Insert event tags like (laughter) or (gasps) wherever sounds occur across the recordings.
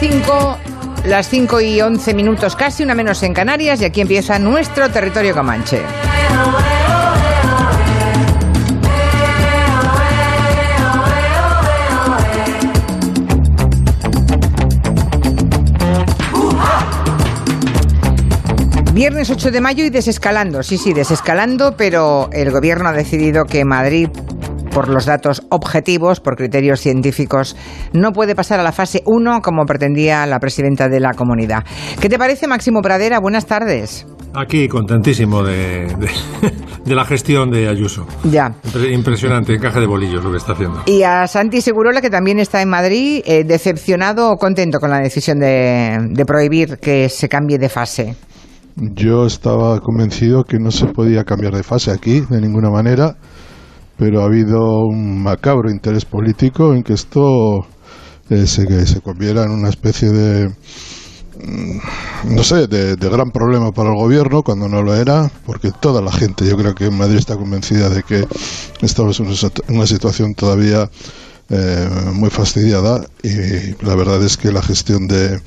5, las 5 y 11 minutos casi, una menos en Canarias, y aquí empieza nuestro territorio comanche. Viernes 8 de mayo y desescalando, sí, sí, desescalando, pero el gobierno ha decidido que Madrid por los datos objetivos, por criterios científicos, no puede pasar a la fase 1 como pretendía la presidenta de la comunidad. ¿Qué te parece, Máximo Pradera? Buenas tardes. Aquí contentísimo de, de, (laughs) la gestión de Ayuso. Ya. Impresionante, encaje de bolillos lo que está haciendo. Y a Santi Segurola, que también está en Madrid, eh, decepcionado o contento con la decisión de, de prohibir que se cambie de fase. Yo estaba convencido que no se podía cambiar de fase aquí de ninguna manera pero ha habido un macabro interés político en que esto eh, se, se conviera en una especie de mm, no sé, de, gran problema para el gobierno cuando no lo era, porque toda la gente, yo creo que en Madrid está convencida de que estamos en una situación todavía eh, muy fastidiada y la verdad es que la gestión de,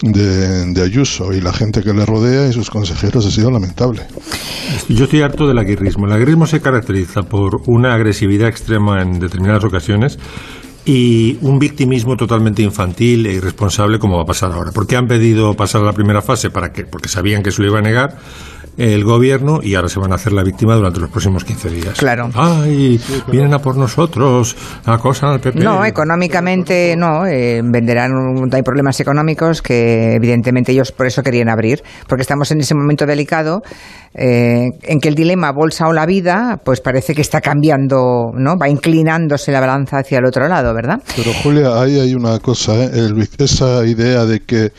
de, Ayuso y la gente que le rodea y sus consejeros ha sido lamentable. Yo estoy harto del aguirrismo. El aguirrismo se caracteriza por una agresividad extrema en determinadas ocasiones y un victimismo totalmente infantil e irresponsable como va a pasar ahora. Porque han pedido pasar a la primera fase para que, porque sabían que se lo iba a negar el gobierno y ahora se van a hacer la víctima durante los próximos 15 días. Claro. Ay, vienen a por nosotros, acosan al PP. No, económicamente no, eh, venderán, hay problemas económicos que evidentemente ellos por eso querían abrir, porque estamos en ese momento delicado eh, en que el dilema bolsa o la vida, pues parece que está cambiando, ¿no? Va inclinándose la balanza hacia el otro lado, ¿verdad? Pero Julia, ahí hay una cosa, ¿eh? esa idea de que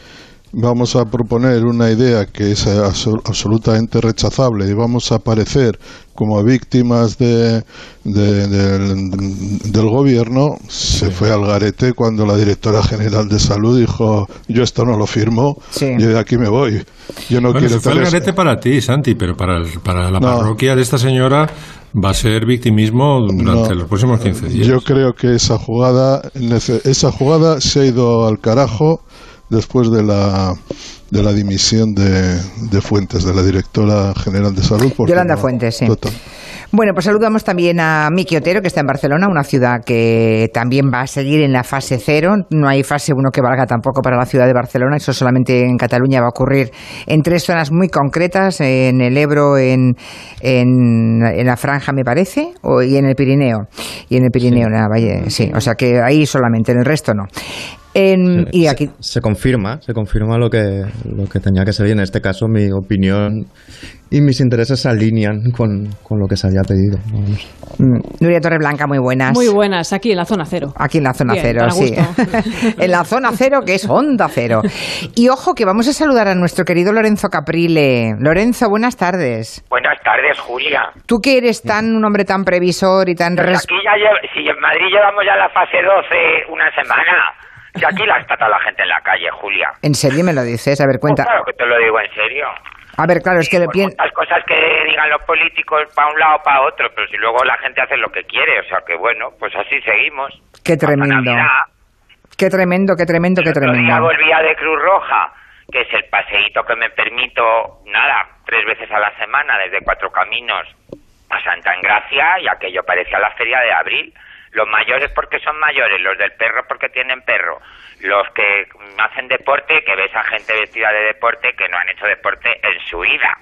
vamos a proponer una idea que es absolutamente rechazable y vamos a aparecer como víctimas de, del, gobierno, se fue al garete cuando la directora general de salud dijo, yo esto no lo firmo, yo de aquí me voy. Yo no quiero se fue al garete para ti, Santi, pero para, para la parroquia de esta señora va a ser victimismo durante los próximos 15 días. Yo creo que esa jugada, esa jugada se ha ido al carajo después de la de la dimisión de, de Fuentes, de la directora general de salud. Yolanda Fuentes, sí. Bueno, pues saludamos también a Miki Otero, que está en Barcelona, una ciudad que también va a seguir en la fase cero. No hay fase uno que valga tampoco para la ciudad de Barcelona, eso solamente en Cataluña va a ocurrir en tres zonas muy concretas, en el Ebro, en, en, la Franja, me parece, o, y en el Pirineo. Y en el Pirineo, en la Valle, sí. O sea que ahí solamente, en el resto no y aquí... se, confirma, se confirma lo que, lo que tenía que ser y en este caso mi opinión y mis intereses se alinean con, lo que se había pedido. Mm, Nuria Torreblanca, muy buenas. Muy buenas, aquí en la zona cero. Aquí en la zona cero, sí. (laughs) en la zona cero, que es onda cero. Y ojo, que vamos a saludar a nuestro querido Lorenzo Caprile. Lorenzo, buenas tardes. Buenas tardes, Julia. Tú que eres tan un hombre tan previsor y tan... Pues aquí ya si en Madrid llevamos ya la fase 12 una semana si aquí la está toda la gente en la calle, Julia. ¿En serio me lo dices? A ver, cuenta. claro que te lo digo en serio. A ver, claro, es que... Pues Las cosas que digan los políticos para un lado o para otro, pero si luego la gente hace lo que quiere, o sea que bueno, pues así seguimos. Qué tremendo. Qué tremendo, qué tremendo, qué tremendo. Ya volvía de Cruz Roja, que es el paseíto que me permito, nada, tres veces a la semana, desde Cuatro Caminos a Santa Engracia, y aquello parecía la feria de abril los mayores porque son mayores, los del perro porque tienen perro, los que hacen deporte, que ves a gente vestida de deporte que no han hecho deporte en su vida,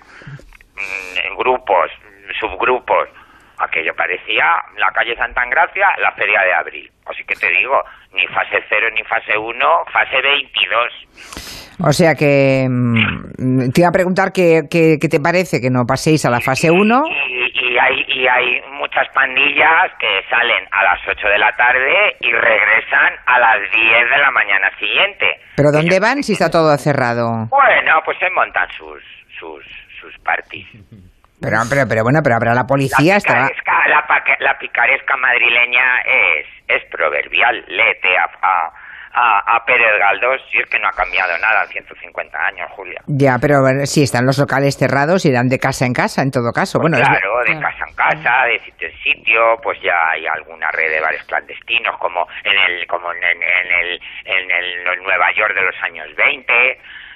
mm, en grupos, subgrupos. Aquello parecía la calle Santa Engracia, la feria de abril. Así que te digo, ni fase 0 ni fase 1, fase 22. O sea que mm, te iba a preguntar qué, qué, te parece que no paséis a la fase 1 hay, y hay muchas pandillas que salen a las 8 de la tarde y regresan a las 10 de la mañana siguiente. ¿Pero dónde van si está todo cerrado? Bueno, pues se montan sus, sus, sus parties. Pero, pero, pero bueno, pero habrá la policía. La picaresca, la, la picaresca madrileña es, es proverbial. Léete a, a, Pérez Galdós y es que no ha cambiado nada en 150 años, Julia. Ya, pero si están los locales cerrados, irán de casa en casa, en todo caso. Pues bueno, claro, de casa en casa, de sitio en sitio, pues ya hay alguna red de bares clandestinos, como en el como en, el, en el, Nueva York de los años 20.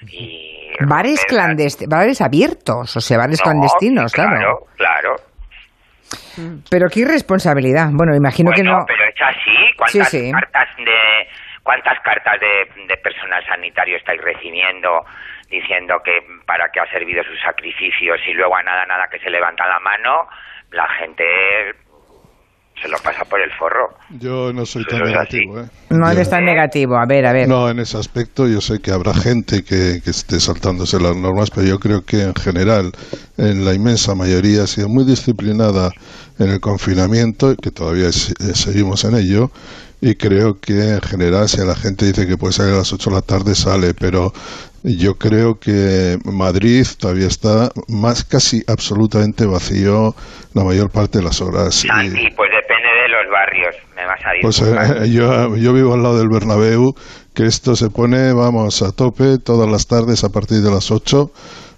Y bares clandestinos, bares abiertos, o sea, bares clandestinos, claro. Claro, Pero qué irresponsabilidad. Bueno, imagino que no. Pero es así. ¿Cuántas cartas de ¿Cuántas cartas de, de personal sanitario estáis recibiendo diciendo que para qué ha servido sus sacrificios y luego a nada, nada que se levanta la mano, la gente se lo pasa por el forro. Yo no soy tan negativo, ¿eh? No eres tan negativo, a ver, a ver. No, en ese aspecto yo sé que habrá gente que, que, esté saltándose las normas, pero yo creo que en general, en la inmensa mayoría, ha sido muy disciplinada en el confinamiento, que todavía seguimos en ello, y creo que en general si la gente dice que puede salir a las 8 de la tarde sale, pero yo creo que Madrid todavía está más casi absolutamente vacío la mayor parte de las horas. Sí, pues depende de los barrios, me vas a Pues eh, yo, yo vivo al lado del Bernabéu, que esto se pone, vamos, a tope todas las tardes a partir de las 8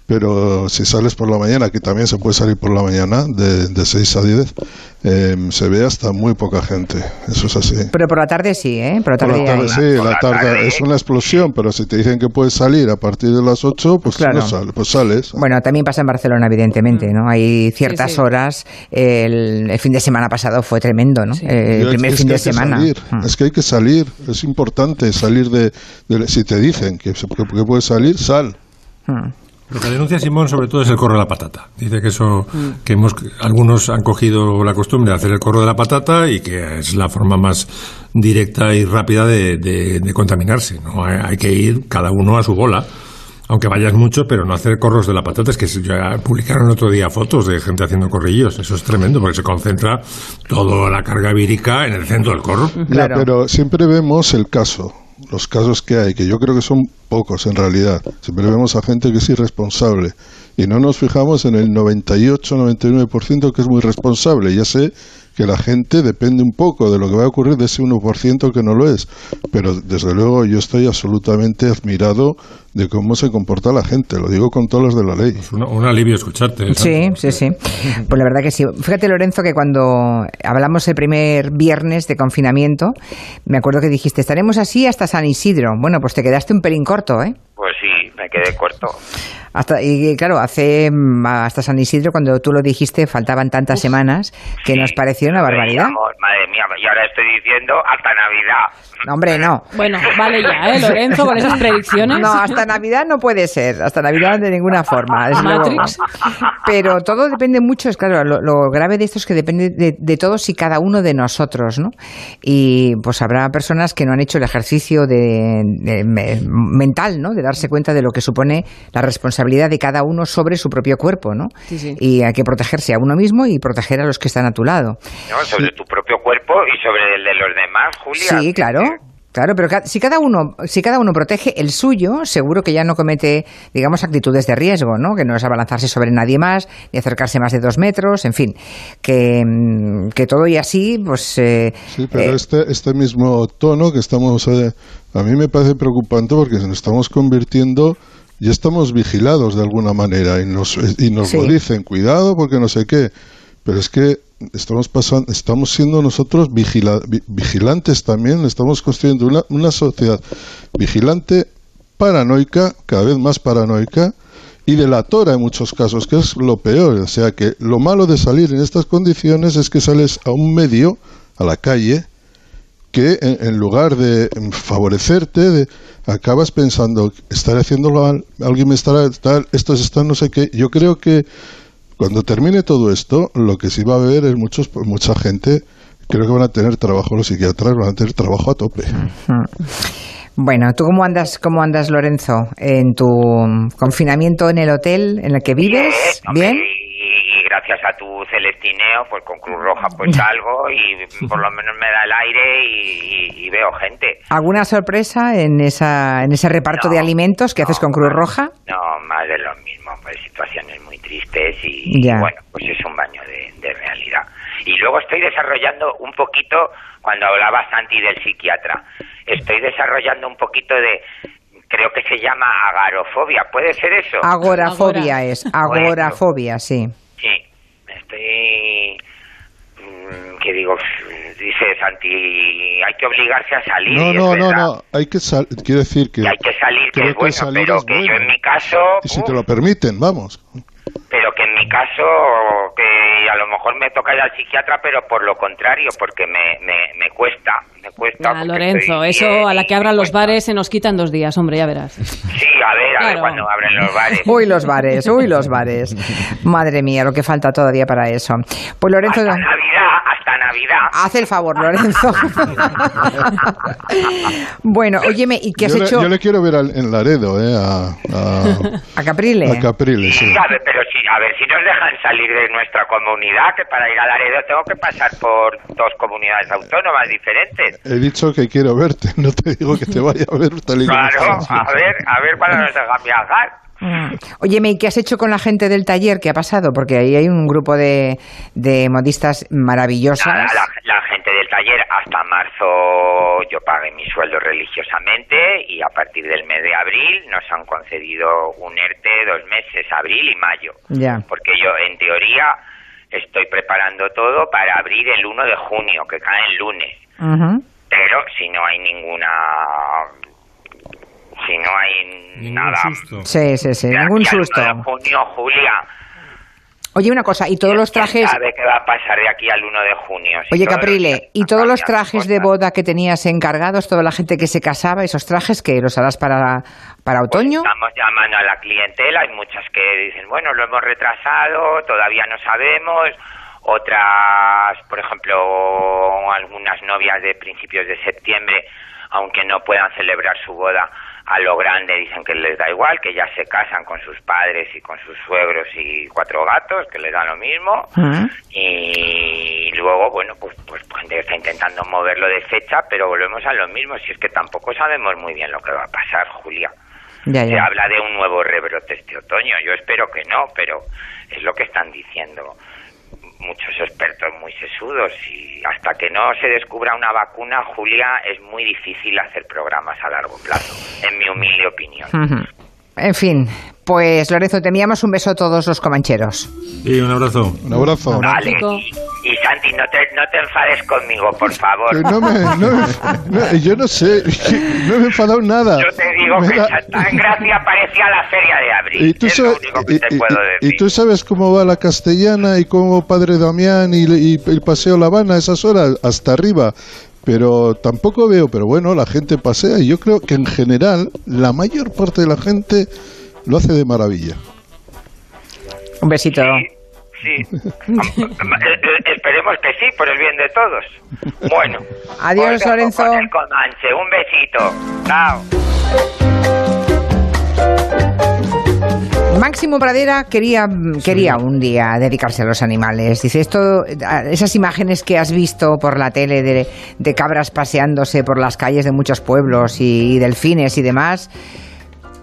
pero si sales por la mañana, que también se puede salir por la mañana, de, de 6 a 10, em, se ve hasta muy poca gente. Eso es así. Pero por la tarde sí, ¿eh? Por la tarde, sí, la tarde es una explosión, pero si te dicen que puedes salir a partir de las 8, pues, no sale, pues sales. Bueno, también pasa en Barcelona, evidentemente, ¿no? Hay ciertas horas. El, fin de semana pasado fue tremendo, ¿no? el primer fin de semana. Mm. Es que hay que salir, es importante salir de. si te dicen que, que, puedes salir, sal. Mm. Lo que denuncia Simón sobre todo es el corro de la patata. Dice que eso, que hemos, algunos han cogido la costumbre de hacer el corro de la patata y que es la forma más directa y rápida de, contaminarse. ¿no? Hay, que ir cada uno a su bola. Aunque vayas mucho, pero no hacer corros de la patata. Es que ya publicaron otro día fotos de gente haciendo corrillos. Eso es tremendo porque se concentra toda la carga vírica en el centro del corro. Claro. pero siempre vemos el caso los casos que hay, que yo creo que son pocos en realidad. Siempre vemos a gente que es irresponsable y no nos fijamos en el 98-99% que es muy responsable. Ya sé que la gente depende un poco de lo que va a ocurrir de ese 1% que no lo es, pero desde luego yo estoy absolutamente admirado de cómo se comporta la gente, lo digo con todos los de la ley. Es un, alivio escucharte. Sí, sí, sí. Pues la verdad que sí. Fíjate, Lorenzo, que cuando hablamos el primer viernes de confinamiento, me acuerdo que dijiste, estaremos así hasta San Isidro. Bueno, pues te quedaste un pelín corto, ¿eh? Pues sí, me quedé corto. Hasta, y claro, hace mm, hasta San Isidro, cuando tú lo dijiste, faltaban tantas semanas que nos pareció una barbaridad. madre mía, y ahora estoy diciendo hasta Navidad. No, hombre, no. Bueno, vale ya, ¿eh, Lorenzo, con esas predicciones? No, hasta Navidad no puede ser, hasta Navidad de ninguna forma. Matrix. Pero todo depende mucho, es claro, lo, grave de esto es que depende de, todos y cada uno de nosotros, ¿no? Y pues habrá personas que no han hecho el ejercicio de, mental, ¿no? De darse cuenta de lo que supone la responsabilidad de cada uno sobre su propio cuerpo, ¿no? Y hay que protegerse a uno mismo y proteger a los que están a tu lado. sobre tu propio cuerpo y sobre el de los demás, Julia. Sí, claro. Claro, pero si cada uno, si cada uno protege el suyo, seguro que ya no comete, digamos, actitudes de riesgo, ¿no? Que no es abalanzarse sobre nadie más, ni acercarse más de dos metros, en fin, que, mm, todo y así, pues. Eh, sí, pero eh, este, este mismo tono que estamos, eh, a mí me parece preocupante porque nos estamos convirtiendo ya estamos vigilados de alguna manera y nos, y nos lo dicen, cuidado porque no sé qué, pero es que estamos pasando, estamos siendo nosotros vigilantes también, estamos construyendo una, una sociedad vigilante, paranoica, cada vez más paranoica, y delatora en muchos casos, que es lo peor. O sea que lo malo de salir en estas condiciones es que sales a un medio, a la calle, que en, lugar de favorecerte, de, acabas pensando, estaré haciéndolo alguien me estará, tal, estos están no sé qué. Yo creo que cuando termine todo esto, lo que sí va a haber es muchos, mucha gente, creo que van a tener trabajo los psiquiatras, van a tener trabajo a tope. Bueno, ¿tú cómo andas, cómo andas, Lorenzo? ¿En tu confinamiento en el hotel en el que vives? ¿Bien? Gracias a tu celestineo, pues con Cruz Roja pues (laughs) salgo y por lo menos me da el aire y, veo gente. ¿Alguna sorpresa en esa en ese reparto de alimentos que haces con Cruz Roja? No, más de lo mismo, pues situaciones muy tristes y, bueno, pues es un baño de, de realidad. Y luego estoy desarrollando un poquito, cuando hablaba Santi del psiquiatra, estoy desarrollando un poquito de creo que se llama agarofobia, ¿puede ser eso? Agorafobia es, agorafobia, sí. Sí, estoy mm, que digo, dice Santi, hay que obligarse a salir. No, no, no, no, hay que salir, quiero decir que... hay que salir, que es bueno, pero que yo en mi caso... Y si te lo permiten, vamos pero que en mi caso, que a lo mejor me toca ir al psiquiatra, pero por lo contrario, porque me, me, cuesta, me cuesta. Ah, Lorenzo, eso a la que abran los bares se nos quitan dos días, hombre, ya verás. Sí, a ver, a ver cuando abren los bares. Uy, los bares, uy, los bares. Madre mía, lo que falta todavía para eso. Pues Lorenzo... Hasta Navidad, hasta Navidad. Haz el favor, Lorenzo. (laughs) bueno, óyeme, ¿y qué has hecho? yo le quiero ver en Laredo, ¿eh? A, a, Caprile. A Caprile, sí. pero a ver si nos dejan salir de nuestra comunidad, que para ir a Laredo tengo que pasar por dos comunidades autónomas diferentes. He dicho que quiero verte, (laughs) no te digo que te vaya a ver. claro, a ver, a ver cuándo nos dejan viajar. Mm. Oye, ¿y qué has hecho con la gente del taller? ¿Qué ha pasado? Porque ahí hay un grupo de, de modistas maravillosos. La, gente del taller, hasta marzo yo pagué mi sueldo religiosamente y a partir del mes de abril nos han concedido un ERTE dos meses, abril y mayo. Ya. Porque yo, en teoría, estoy preparando todo para abrir el 1 de junio, que cae el lunes. Pero si no hay ninguna si no hay nada. Susto. Sí, sí, sí, ningún susto. De junio, Julia. Oye, una cosa, y todos los trajes. sabe qué va a pasar de aquí al 1 de junio? Oye, Caprile, ¿y todos los trajes de boda que tenías encargados, toda la gente que se casaba, esos trajes que los harás para, para pues otoño? estamos llamando a la clientela, hay muchas que dicen, bueno, lo hemos retrasado, todavía no sabemos. Otras, por ejemplo, algunas novias de principios de septiembre, aunque no puedan celebrar su boda, a lo grande dicen que les da igual, que ya se casan con sus padres y con sus suegros y cuatro gatos, que les da lo mismo. Y luego, bueno, pues, pues gente está intentando moverlo de fecha, pero volvemos a lo mismo, si es que tampoco sabemos muy bien lo que va a pasar, Julia. Se habla de un nuevo rebrote este otoño, yo espero que no, pero es lo que están diciendo muchos expertos muy sesudos y hasta que no se descubra una vacuna, Julia, es muy difícil hacer programas a largo plazo, en mi humilde opinión. En fin, pues Lorenzo, te enviamos un beso a todos los comancheros. Y un abrazo. Un abrazo. Vale. Y, Santi, no te, no te enfades conmigo, por favor. No me, yo no sé, no me he enfadado nada. Yo te digo que Santa Gracia parecía la feria de abril. Y tú, sabes, y, tú sabes cómo va la castellana y cómo Padre Damián y, y el Paseo La Habana a esas horas, hasta arriba pero tampoco veo, pero bueno, la gente pasea y yo creo que en general la mayor parte de la gente lo hace de maravilla. Un besito. Sí, esperemos que sí, por el bien de todos. Bueno. Adiós, Lorenzo. Un besito. Chao. Máximo Pradera quería, quería un día dedicarse a los animales. Dice, esto, esas imágenes que has visto por la tele de, de cabras paseándose por las calles de muchos pueblos y delfines y demás,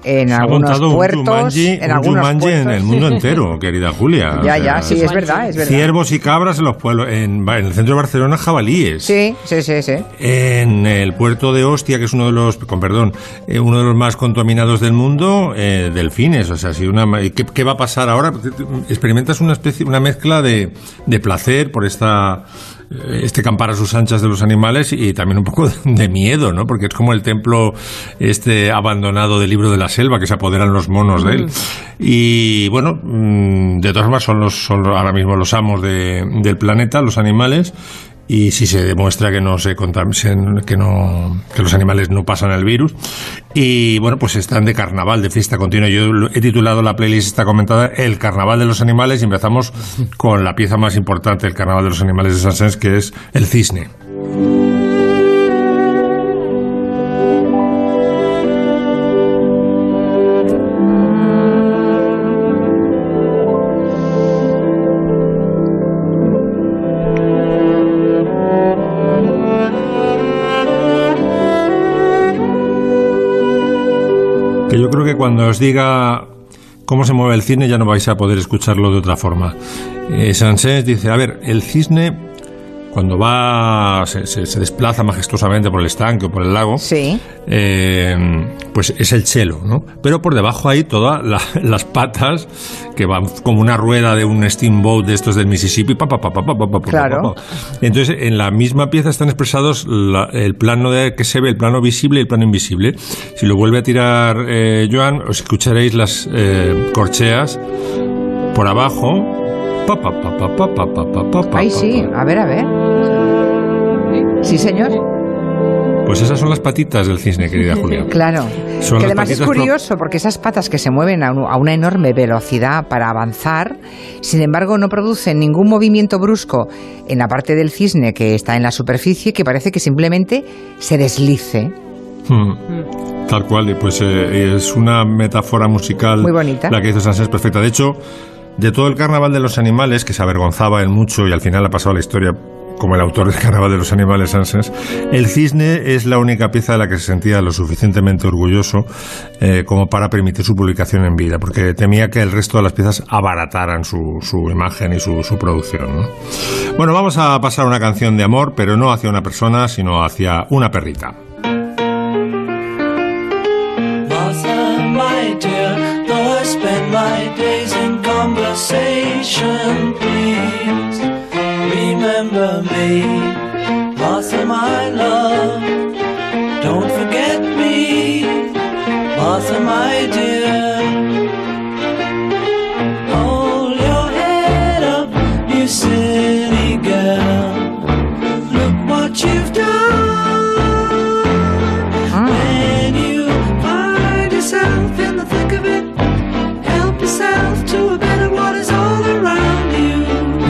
en Se algunos ha puertos, un en algunos en el mundo (laughs) entero, querida Julia. Ya, ya, sí, es verdad, es verdad. Ciervos y cabras en los pueblos, en, en, el centro de Barcelona jabalíes. Sí, sí, sí, sí. En el puerto de Ostia, que es uno de los, con perdón, eh, uno de los más contaminados del mundo, eh, delfines. O sea, si una, ¿qué, ¿qué, va a pasar ahora? Experimentas una especie, una mezcla de, de placer por esta este campar a sus anchas de los animales y también un poco (laughs) de miedo, ¿no? Porque es como el templo este abandonado del libro de la selva que se apoderan los monos de él. Y bueno, mm, de todas formas son los son ahora mismo los amos del planeta, los animales y si se demuestra que no se que no que los animales no pasan el virus. Y bueno pues están de carnaval de fiesta continua. Yo he titulado la playlist está comentada el carnaval de los animales y empezamos con la pieza más importante del carnaval de los animales de Sansens que es el cisne cuando os diga cómo se mueve el cisne ya no vais a poder escucharlo de otra forma. Eh, dice, a ver, el cisne cuando va, se, desplaza majestuosamente por el estanque o por el lago, sí. Eh, pues es el chelo, ¿no? Pero por debajo hay todas las patas que van como una rueda de un steamboat de estos del Mississippi. Pa, pa, pa, claro. Entonces, en la misma pieza están expresados el plano de, que se ve, el plano visible y el plano invisible. Si lo vuelve a tirar eh, Joan, os escucharéis las eh, corcheas por abajo Ay, sí, a ver, a ver. Sí, señor. Pues esas son las patitas del cisne, querida Julia. (laughs) Claro. que además es curioso porque esas patas que se mueven a una enorme velocidad para avanzar, sin embargo no producen ningún movimiento brusco en la parte del cisne que está en la superficie que parece que simplemente se deslice. Hmm. Tal cual, y pues eh, es una metáfora musical. Muy bonita. La que hizo Sánchez perfecta. De hecho, de todo el carnaval de los animales, que se avergonzaba en mucho y al final ha pasado la historia como el autor del Carnaval de los Animales Ansens, el cisne es la única pieza de la que se sentía lo suficientemente orgulloso eh, como para permitir su publicación en vida, porque temía que el resto de las piezas abarataran su, imagen y su, producción. Bueno, vamos a pasar una canción de amor, pero no hacia una persona, sino hacia una perrita. Conversation, please remember me, Martha, my love. Don't forget me, Martha, my dear.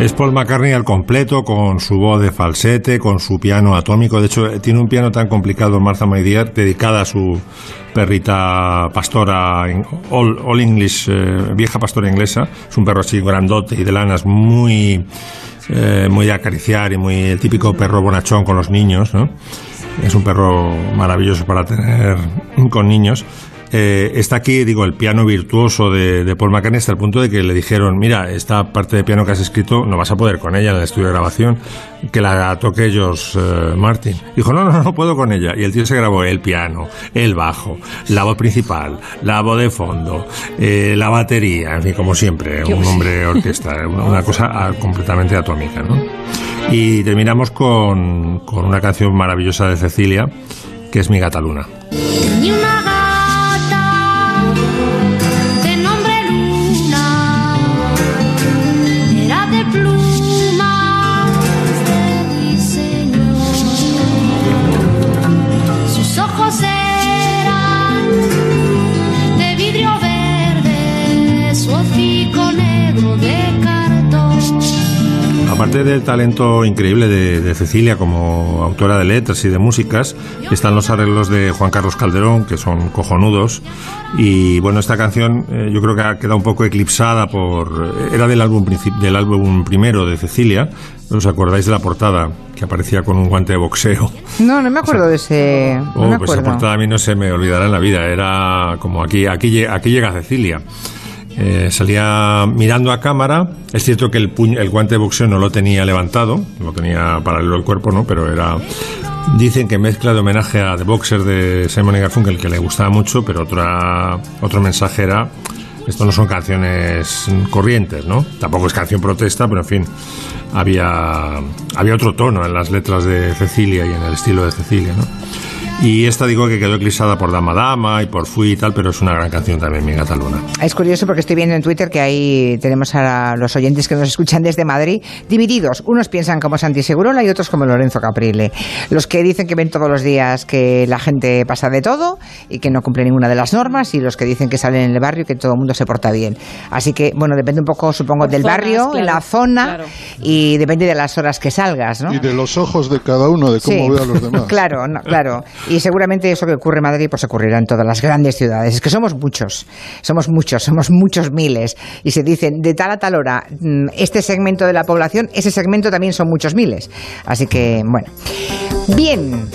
Es Paul McCartney al completo, con su voz de falsete, con su piano atómico. De hecho, tiene un piano tan complicado, Martha My Dear, dedicada a su perrita pastora, all, English, eh, vieja pastora inglesa. Es un perro así grandote y de lanas, muy, eh, muy acariciar y muy el típico perro bonachón con los niños, ¿no? Es un perro maravilloso para tener con niños. Eh, está aquí, digo, el piano virtuoso de, Paul McCartney hasta el punto de que le dijeron, mira, esta parte de piano que has escrito no vas a poder con ella en el estudio de grabación, que la toque ellos eh, Martin. Dijo, no, no, no puedo con ella. Y el tío se grabó el piano, el bajo, la voz principal, la voz de fondo, eh, la batería, en fin, como siempre, un hombre orquesta, una, cosa ah, completamente atómica, ¿no? Y terminamos con, con una canción maravillosa de Cecilia, que es Mi Gata Luna. Aparte del talento increíble de, Cecilia como autora de letras y de músicas, están los arreglos de Juan Carlos Calderón, que son cojonudos. Y bueno, esta canción eh, yo creo que ha quedado un poco eclipsada por. Era del álbum, del álbum primero de Cecilia. ¿Os acordáis de la portada? Que aparecía con un guante de boxeo. No, no me (laughs) acuerdo de ese. Oh, pues esa portada a mí no se me olvidará en la vida. Era como aquí, aquí, aquí llega Cecilia. Eh, salía mirando a cámara. Es cierto que el, el guante de boxeo no lo tenía levantado, lo tenía paralelo al cuerpo, ¿no? Pero era. Dicen que mezcla de homenaje a The Boxer de Simon Garfunkel, que le gustaba mucho, pero otra, otro mensaje era. Esto no son canciones corrientes, ¿no? Tampoco es canción protesta, pero en fin, había, había otro tono en las letras de Cecilia y en el estilo de Cecilia. Y esta digo que quedó eclipsada por Dama Dama y por Fui y tal, pero es una gran canción también, Mi Gata Luna. Es curioso porque estoy viendo en Twitter que ahí tenemos a los oyentes que nos escuchan desde Madrid divididos. Unos piensan como Santi Segurola y otros como Lorenzo Caprile. Los que dicen que ven todos los días que la gente pasa de todo y que no cumple ninguna de las normas y los que dicen que salen en el barrio y que todo el mundo se porta bien. Así que, bueno, depende un poco, supongo, del barrio, la zona y depende de las horas que salgas, ¿no? Y de los ojos de cada uno, de cómo ve a los demás. (laughs) claro, claro. Y seguramente eso que ocurre en Madrid pues ocurrirá en todas las grandes ciudades. Es que somos muchos, somos muchos, somos muchos miles. Y se dicen de tal a tal hora, mm, este segmento de la población, ese segmento también son muchos miles. Así que, bueno. Bien.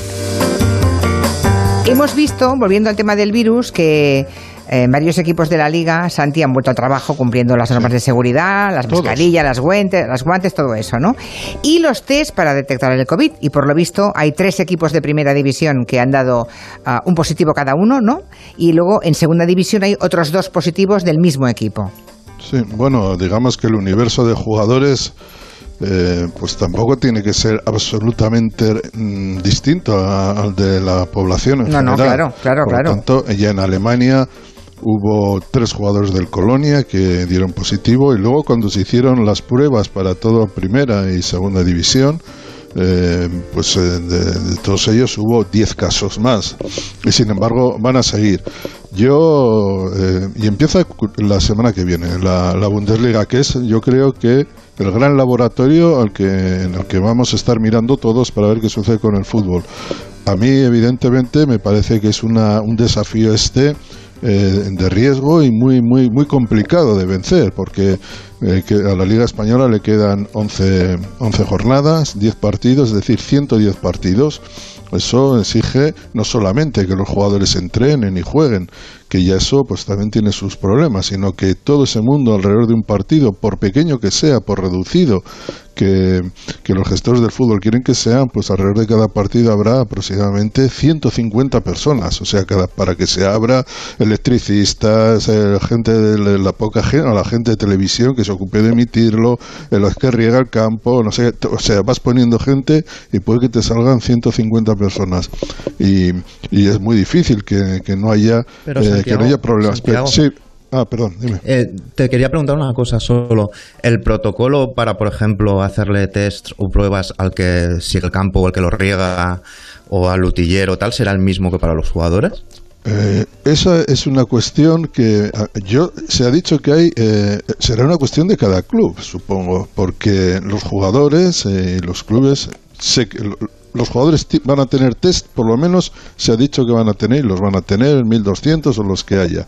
Hemos visto, volviendo al tema del virus, que En varios equipos de la liga, Santi, han vuelto al trabajo cumpliendo las normas de seguridad, las mascarillas, las guantes, las guantes, todo eso, ¿no? Y los test para detectar el COVID. Y por lo visto hay tres equipos de primera división que han dado ah, un positivo cada uno, ¿no? Y luego en segunda división hay otros dos positivos del mismo equipo. Sí, bueno, digamos que el universo de jugadores eh, pues tampoco tiene que ser absolutamente mm, distinto al de la población en no, general. No, claro, claro, Por claro. Lo tanto, ya en Alemania hubo tres jugadores del Colonia que dieron positivo y luego cuando se hicieron las pruebas para toda primera y segunda división, eh, pues eh, de, todos ellos hubo 10 casos más y sin embargo van a seguir. Yo, eh, y empieza la semana que viene, la, la, Bundesliga, que es yo creo que el gran laboratorio al que, en el que vamos a estar mirando todos para ver qué sucede con el fútbol. A mí, evidentemente, me parece que es una, un desafío este eh, de riesgo y muy muy muy complicado de vencer porque eh, a la Liga Española le quedan 11, 11 jornadas, 10 partidos, es decir, 110 partidos. Eso exige no solamente que los jugadores entrenen y jueguen, que ya eso pues también tiene sus problemas, sino que todo ese mundo alrededor de un partido, por pequeño que sea, por reducido que, que los gestores del fútbol quieren que sean, pues alrededor de cada partido habrá aproximadamente 150 personas, o sea, cada, para que se abra electricistas, eh, gente de la poca gente, la gente de televisión que se ocupe de emitirlo, los que riega el campo, no sé, o sea, vas poniendo gente y puede que te salgan 150 personas. Y, y es muy difícil que, que no haya eh, que no haya problemas. Pero, sí, Ah, perdón, dime. Eh, te quería preguntar una cosa solo. ¿El protocolo para, por ejemplo, hacerle test o pruebas al que sigue el campo o el que lo riega o al utillero tal será el mismo que para los jugadores? Eh, esa es una cuestión que yo se ha dicho que hay eh, será una cuestión de cada club, supongo, porque los jugadores y los clubes se, los jugadores van a tener test, por lo menos se ha dicho que van a tener, y los van a tener 1200 o los que haya.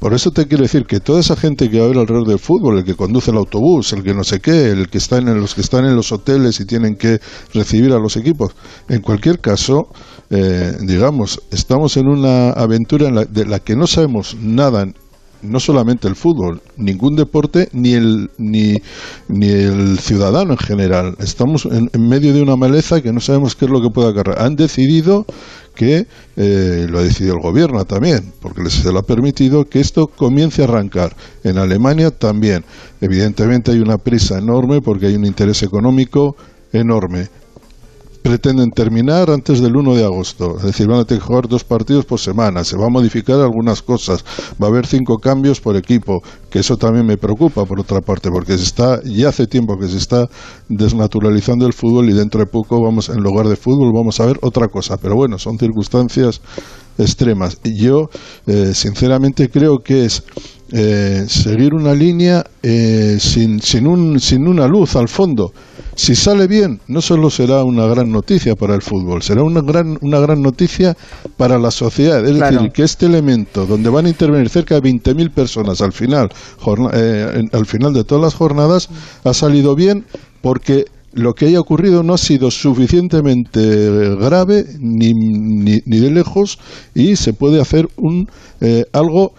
Por eso te quiero decir que toda esa gente que va a ver alrededor del fútbol, el que conduce el autobús, el que no sé qué, el que está en los que están en los hoteles y tienen que recibir a los equipos, en cualquier caso, eh, digamos, estamos en una aventura en la, de la que no sabemos nada no solamente el fútbol, ningún deporte, ni el, ni, ni el ciudadano en general. Estamos en, medio de una maleza que no sabemos qué es lo que puede agarrar. Han decidido que, eh, lo ha decidido el gobierno también, porque se lo ha permitido, que esto comience a arrancar. En Alemania también. Evidentemente hay una prisa enorme porque hay un interés económico enorme pretenden terminar antes del 1 de agosto. Es decir, van a tener que jugar dos partidos por semana. Se va a modificar algunas cosas. Va a haber cinco cambios por equipo, que eso también me preocupa por otra parte, porque se está ya hace tiempo que se está desnaturalizando el fútbol y dentro de poco vamos en lugar de fútbol vamos a ver otra cosa. Pero bueno, son circunstancias extremas. Y yo eh, sinceramente creo que es eh, seguir una línea eh, sin, sin, un, sin una luz al fondo. Si sale bien, no solo será una gran noticia para el fútbol, será una gran, una gran noticia para la sociedad. Es decir, que este elemento, donde van a intervenir cerca de 20.000 personas al final, eh, al final de todas las jornadas, ha salido bien porque lo que haya ocurrido no ha sido suficientemente grave ni, ni, ni de lejos y se puede hacer un eh, algo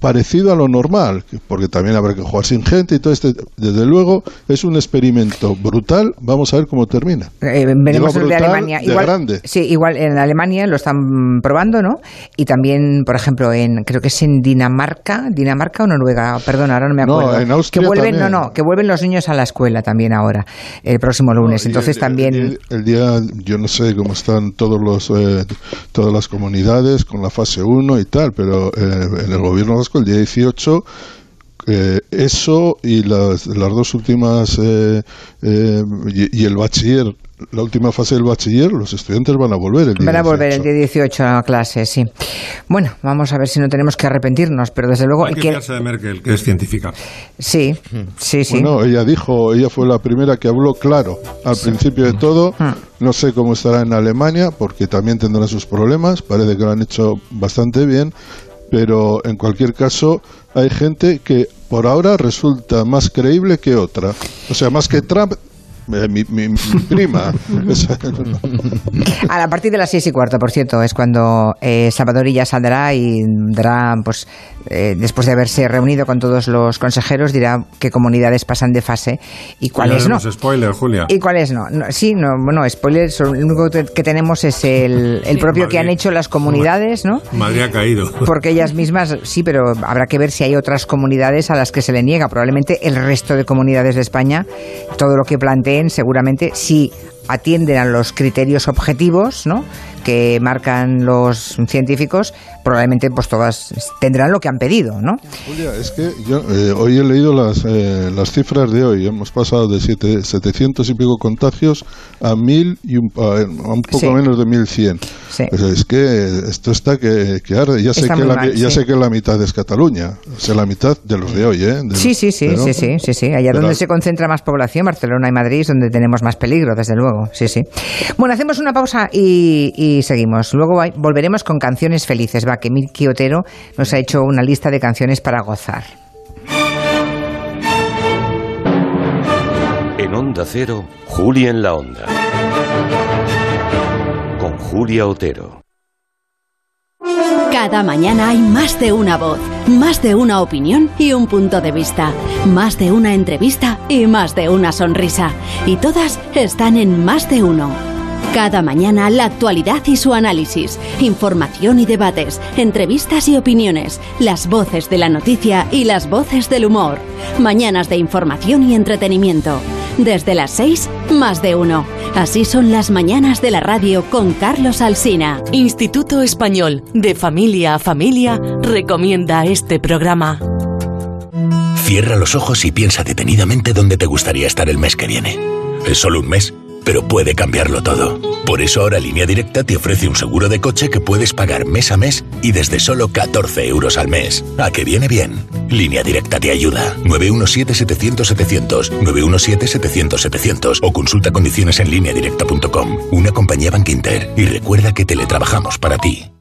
parecido a lo normal, porque también habrá que jugar sin gente y todo este. Desde luego, es un experimento brutal. Vamos a ver cómo termina. Eh, veremos el de Alemania. igual, grande. Sí, igual en Alemania lo están probando, ¿no? Y también, por ejemplo, en creo que es en Dinamarca, Dinamarca o Noruega, perdón, ahora no me acuerdo. No, en Austria que vuelven, también. no, no, que vuelven los niños a la escuela también ahora, el próximo lunes. No, Entonces el, también. El, el, día, yo no sé cómo están todos los, eh, todas las comunidades con la fase 1 y tal, pero eh, en el gobierno el día 18 eh, eso y las, las dos últimas eh, eh, y, y, el bachiller la última fase del bachiller los estudiantes van a volver el día van a 18. volver el día 18 a clase sí. Bueno vamos a ver si no tenemos que arrepentirnos pero desde luego Hay que fiarse de Merkel que es científica. Sí sí sí. Bueno ella dijo ella fue la primera que habló claro al sí. principio de todo. No sé cómo estará en Alemania porque también tendrá sus problemas. Parece que lo han hecho bastante bien pero en cualquier caso hay gente que por ahora resulta más creíble que otra. O sea, más que Trump eh, mi, (laughs) prima. a partir de las seis y cuarto, por cierto, es cuando eh, Salvadorilla saldrá y dará, pues, eh, después de haberse reunido con todos los consejeros, dirá qué comunidades pasan de fase y cuáles no. spoiler, Julia. Y cuáles no. sí, no, bueno, spoiler, lo único que tenemos es el, propio que han hecho las comunidades, ¿no? Madrid ha caído. Porque ellas mismas, sí, pero habrá que ver si hay otras comunidades a las que se le niega. Probablemente el resto de comunidades de España, todo lo que planteen, seguramente sí atienden a los criterios objetivos, ¿no? que marcan los científicos, probablemente pues todas tendrán lo que han pedido, ¿no? Julia, es que yo eh, hoy he leído las, eh, las cifras de hoy. Hemos pasado de siete, 700 y pico contagios a 1000 y un, a un poco menos de 1100. Sí. Pues es que esto está que, que arde. Ya, sé que, la, ya sé que la mitad es Cataluña, es la mitad de los de hoy, ¿eh? sí, sí, sí, sí, sí, sí, sí. Allá donde se concentra más población, Barcelona y Madrid, es donde tenemos más peligro, desde luego. Sí, sí. Bueno, hacemos una pausa y seguimos. Luego volveremos con canciones felices. Va, que Miki Otero nos ha hecho una lista de canciones para gozar. En Onda Cero, Julia en la Onda. Con Julia Otero. Cada mañana hay más de una voz, más de una opinión y un punto de vista, más de una entrevista y más de una sonrisa. Y todas están en más de uno. Cada mañana la actualidad y su análisis, información y debates, entrevistas y opiniones, las voces de la noticia y las voces del humor. Mañanas de información y entretenimiento. Desde las 6, más de uno. Así son las mañanas de la radio con Carlos Alsina. Instituto Español de Familia a Familia recomienda este programa. Cierra los ojos y piensa detenidamente dónde te gustaría estar el mes que viene. Es solo un mes pero puede cambiarlo todo. Por eso ahora Línea Directa te ofrece un seguro de coche que puedes pagar mes a mes y desde solo 14 euros al mes. ¿A que viene bien? Línea Directa te ayuda. 917-700-700, 917-700-700 o consulta condiciones en lineadirecta.com. Una compañía Bank. Y recuerda que teletrabajamos para ti.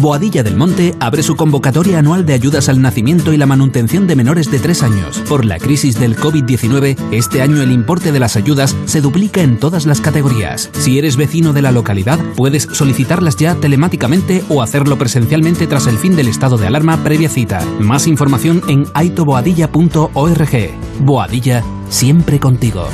Boadilla del Monte abre su convocatoria anual de ayudas al nacimiento y la manutención de menores de 3 años. Por la crisis del COVID-19, este año el importe de las ayudas se duplica en todas las categorías. Si eres vecino de la localidad, puedes solicitarlas ya telemáticamente o hacerlo presencialmente tras el fin del estado de alarma previa cita. Más información en aitoboadilla.org. Boadilla, siempre contigo.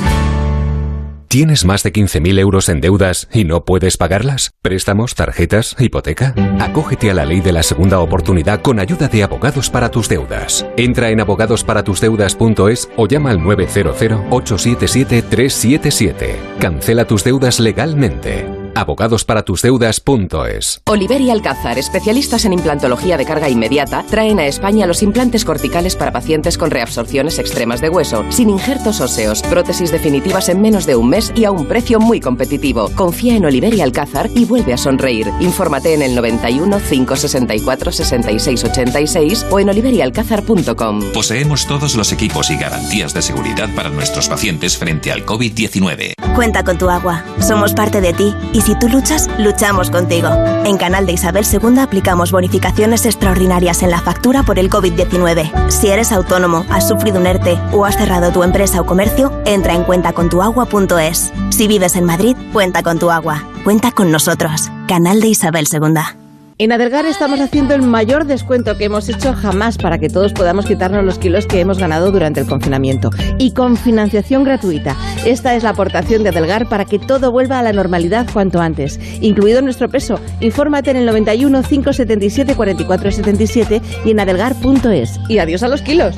¿Tienes más de 15.000 euros en deudas y no puedes pagarlas? ¿Préstamos, tarjetas, hipoteca? Acógete a la ley de la segunda oportunidad con ayuda de abogados para tus deudas. Entra en abogadosparatusdeudas.es o llama al 900-877-377. Cancela tus deudas legalmente abogadosparatuSdeudas.es. Oliver y Alcázar, especialistas en implantología de carga inmediata, traen a España los implantes corticales para pacientes con reabsorciones extremas de hueso, sin injertos óseos, prótesis definitivas en menos de un mes y a un precio muy competitivo. Confía en Oliver y Alcázar y vuelve a sonreír. Infórmate en el 91 564 66 86 o en oliverialcázar.com. Poseemos todos los equipos y garantías de seguridad para nuestros pacientes frente al COVID-19. Cuenta con tu agua. Somos parte de ti y si tú luchas, luchamos contigo. En Canal de Isabel II aplicamos bonificaciones extraordinarias en la factura por el COVID-19. Si eres autónomo, has sufrido un ERTE o has cerrado tu empresa o comercio, entra en cuentacontuagua.es. Si vives en Madrid, cuenta con tu agua. Cuenta con nosotros. Canal de Isabel II. En Adelgar estamos haciendo el mayor descuento que hemos hecho jamás para que todos podamos quitarnos los kilos que hemos ganado durante el confinamiento. Y con financiación gratuita. Esta es la aportación de Adelgar para que todo vuelva a la normalidad cuanto antes, incluido nuestro peso. Infórmate en el 91 577 44 77 y en adelgar.es. Y adiós a los kilos.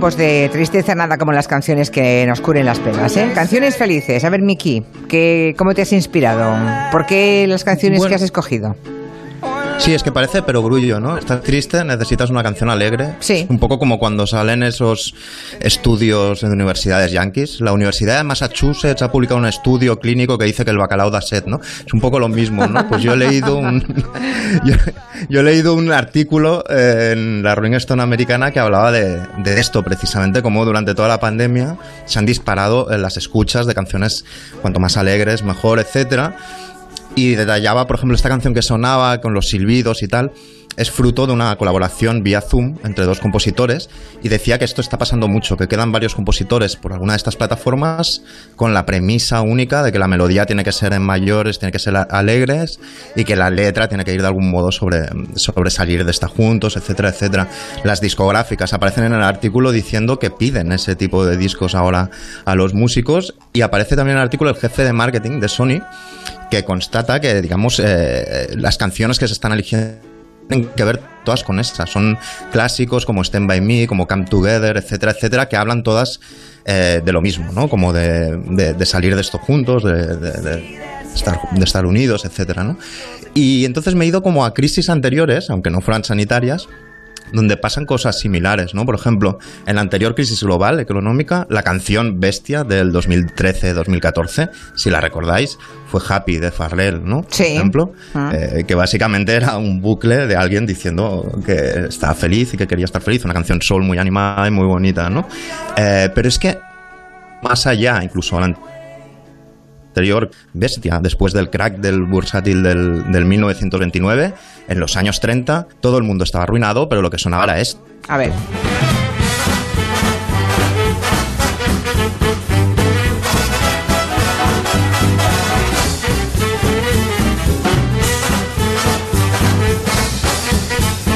Tiempos de tristeza nada como las canciones que nos curen las penas, ¿eh? Canciones felices. A ver, Miki, ¿cómo te has inspirado? ¿Por qué las canciones que has escogido? Sí, es que parece pero grullo, ¿no? Estás triste, necesitas una canción alegre. Sí. Un poco como cuando salen esos estudios en universidades yankees. La Universidad de Massachusetts ha publicado un estudio clínico que dice que el bacalao da sed, ¿no? Es un poco lo mismo, ¿no? Pues yo he leído un, (laughs) yo, yo he leído un artículo eh, en la Rolling Stone americana que hablaba de, de esto precisamente, como durante toda la pandemia se han disparado eh, las escuchas de canciones cuanto más alegres, mejor, etcétera y detallaba, por ejemplo, esta canción que sonaba con los silbidos y tal, es fruto de una colaboración vía Zoom entre dos compositores y decía que esto está pasando mucho, que quedan varios compositores por alguna de estas plataformas con la premisa única de que la melodía tiene que ser en mayores, tiene que ser alegres y que la letra tiene que ir de algún modo sobre, salir de estar juntos, etcétera, etcétera. Las discográficas aparecen en el artículo diciendo que piden ese tipo de discos ahora a los músicos y aparece también en el artículo el jefe de marketing de Sony que constata que, digamos, eh, las canciones que se están eligiendo tienen que ver todas con estas. Son clásicos como Stand By Me, como Come Together, etcétera, etcétera, que hablan todas eh, de lo mismo, ¿no? Como de, de, salir de esto juntos, de, de, estar, de estar unidos, etcétera, ¿no? Y entonces me he ido como a crisis anteriores, aunque no fueran sanitarias, donde pasan cosas similares, ¿no? Por ejemplo, en la anterior crisis global económica, la canción Bestia del 2013-2014, si la recordáis, fue Happy de Farrell, ¿no? Por Sí. ejemplo, Ah. eh, que básicamente era un bucle de alguien diciendo que estaba feliz y que quería estar feliz, una canción soul muy animada y muy bonita, ¿no? Eh, pero es que más allá, incluso la anterior bestia, después del crack del bursátil del, del 1929, en los años 30, todo el mundo estaba arruinado, pero lo que sonaba era esto. A ver.